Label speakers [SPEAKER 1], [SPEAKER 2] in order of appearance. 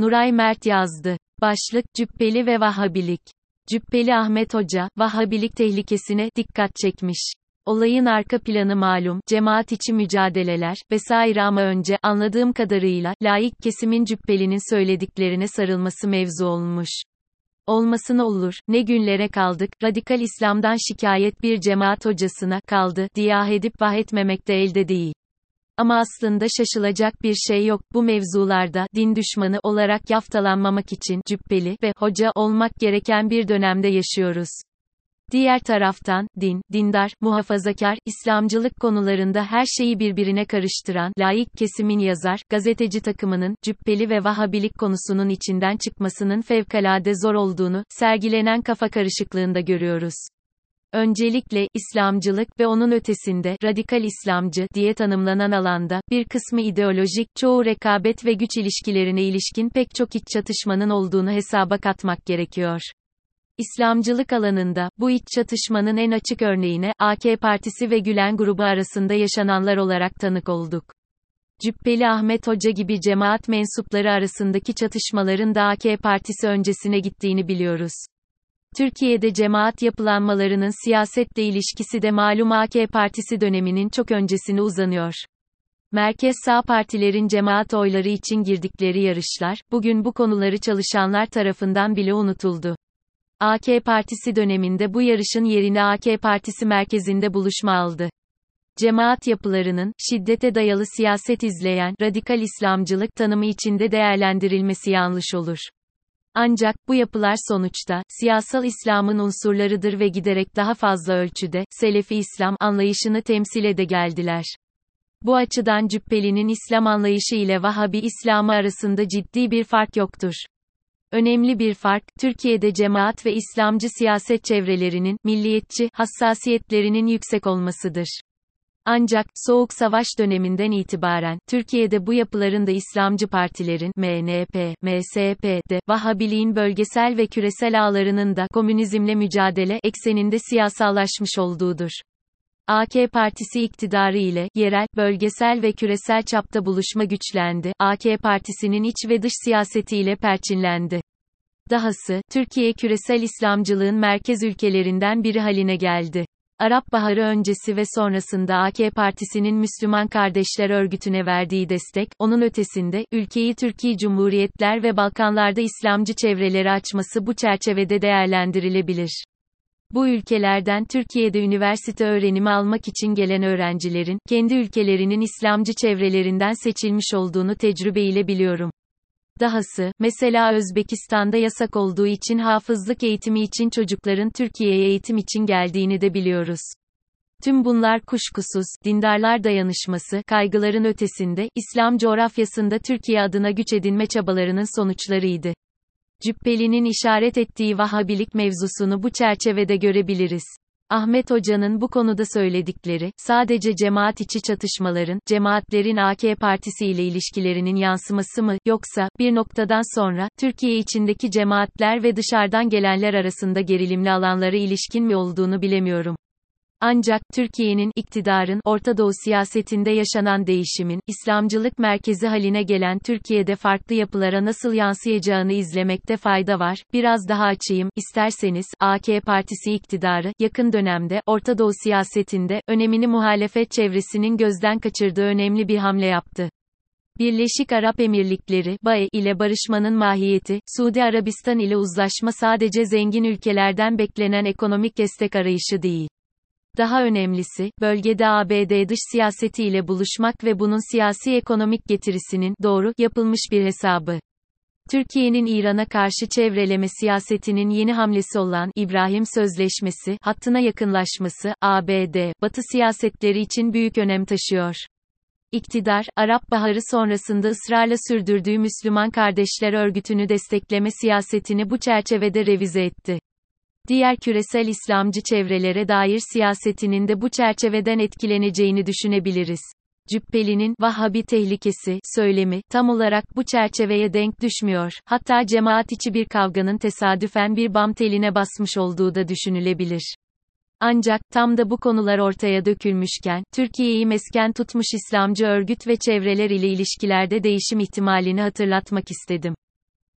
[SPEAKER 1] Nuray Mert yazdı. Başlık, Cübbeli ve Vahabilik. Cübbeli Ahmet Hoca, Vahabilik tehlikesine dikkat çekmiş. Olayın arka planı malum, cemaat içi mücadeleler, vesaire ama önce, anladığım kadarıyla, laik kesimin Cübbeli'nin söylediklerine sarılması mevzu olmuş. Olmasına olur, ne günlere kaldık, radikal İslam'dan şikayet bir cemaat hocasına, kaldı, diye edip vah etmemek de elde değil. Ama aslında şaşılacak bir şey yok. Bu mevzularda din düşmanı olarak yaftalanmamak için cübbeli ve hoca olmak gereken bir dönemde yaşıyoruz. Diğer taraftan, din, dindar, muhafazakar, İslamcılık konularında her şeyi birbirine karıştıran, laik kesimin yazar, gazeteci takımının, cübbeli ve vahabilik konusunun içinden çıkmasının fevkalade zor olduğunu, sergilenen kafa karışıklığında görüyoruz. Öncelikle, İslamcılık ve onun ötesinde, radikal İslamcı diye tanımlanan alanda, bir kısmı ideolojik, çoğu rekabet ve güç ilişkilerine ilişkin pek çok iç çatışmanın olduğunu hesaba katmak gerekiyor. İslamcılık alanında, bu iç çatışmanın en açık örneğine, AK Partisi ve Gülen grubu arasında yaşananlar olarak tanık olduk. Cübbeli Ahmet Hoca gibi cemaat mensupları arasındaki çatışmaların da AK Partisi öncesine gittiğini biliyoruz. Türkiye'de cemaat yapılanmalarının siyasetle ilişkisi de malum AK Partisi döneminin çok öncesine uzanıyor. Merkez sağ partilerin cemaat oyları için girdikleri yarışlar, bugün bu konuları çalışanlar tarafından bile unutuldu. AK Partisi döneminde bu yarışın yerini AK Partisi merkezinde buluşma aldı. Cemaat yapılarının, şiddete dayalı siyaset izleyen, radikal İslamcılık tanımı içinde değerlendirilmesi yanlış olur. Ancak, bu yapılar sonuçta, siyasal İslam'ın unsurlarıdır ve giderek daha fazla ölçüde, Selefi İslam anlayışını temsil ede geldiler. Bu açıdan Cübbeli'nin İslam anlayışı ile Vahabi İslamı arasında ciddi bir fark yoktur. Önemli bir fark, Türkiye'de cemaat ve İslamcı siyaset çevrelerinin, milliyetçi, hassasiyetlerinin yüksek olmasıdır. Ancak, Soğuk Savaş döneminden itibaren, Türkiye'de bu yapıların da İslamcı partilerin, MNP, MSP'de, Vahabiliğin bölgesel ve küresel ağlarının da, komünizmle mücadele, ekseninde siyasallaşmış olduğudur. AK Partisi iktidarı ile, yerel, bölgesel ve küresel çapta buluşma güçlendi, AK Partisi'nin iç ve dış siyasetiyle perçinlendi. Dahası, Türkiye küresel İslamcılığın merkez ülkelerinden biri haline geldi. Arap Baharı öncesi ve sonrasında AK Partisi'nin Müslüman Kardeşler Örgütü'ne verdiği destek, onun ötesinde, ülkeyi Türkiye Cumhuriyetler ve Balkanlarda İslamcı çevreleri açması bu çerçevede değerlendirilebilir. Bu ülkelerden Türkiye'de üniversite öğrenimi almak için gelen öğrencilerin, kendi ülkelerinin İslamcı çevrelerinden seçilmiş olduğunu tecrübeyle biliyorum. Dahası, mesela Özbekistan'da yasak olduğu için hafızlık eğitimi için çocukların Türkiye'ye eğitim için geldiğini de biliyoruz. Tüm bunlar kuşkusuz, dindarlar dayanışması, kaygıların ötesinde, İslam coğrafyasında Türkiye adına güç edinme çabalarının sonuçlarıydı. Cübbeli'nin işaret ettiği Vahabilik mevzusunu bu çerçevede görebiliriz. Ahmet Hoca'nın bu konuda söyledikleri, sadece cemaat içi çatışmaların, cemaatlerin AK Partisi ile ilişkilerinin yansıması mı, yoksa, bir noktadan sonra, Türkiye içindeki cemaatler ve dışarıdan gelenler arasında gerilimli alanlara ilişkin mi olduğunu bilemiyorum. Ancak, Türkiye'nin, iktidarın, Orta Doğu siyasetinde yaşanan değişimin, İslamcılık merkezi haline gelen Türkiye'de farklı yapılara nasıl yansıyacağını izlemekte fayda var. Biraz daha açayım, isterseniz, AK Partisi iktidarı, yakın dönemde, Orta Doğu siyasetinde, önemini muhalefet çevresinin gözden kaçırdığı önemli bir hamle yaptı. Birleşik Arap Emirlikleri, BAE ile barışmanın mahiyeti, Suudi Arabistan ile uzlaşma sadece zengin ülkelerden beklenen ekonomik destek arayışı değil. Daha önemlisi, bölgede ABD dış siyasetiyle buluşmak ve bunun siyasi ekonomik getirisinin doğru yapılmış bir hesabı. Türkiye'nin İran'a karşı çevreleme siyasetinin yeni hamlesi olan İbrahim Sözleşmesi hattına yakınlaşması ABD Batı siyasetleri için büyük önem taşıyor. İktidar, Arap Baharı sonrasında ısrarla sürdürdüğü Müslüman Kardeşler Örgütü'nü destekleme siyasetini bu çerçevede revize etti. Diğer küresel İslamcı çevrelere dair siyasetinin de bu çerçeveden etkileneceğini düşünebiliriz. Cübbeli'nin Vahabi tehlikesi söylemi tam olarak bu çerçeveye denk düşmüyor. Hatta cemaat içi bir kavganın tesadüfen bir bam teline basmış olduğu da düşünülebilir. Ancak tam da bu konular ortaya dökülmüşken Türkiye'yi mesken tutmuş İslamcı örgüt ve çevreler ile ilişkilerde değişim ihtimalini hatırlatmak istedim.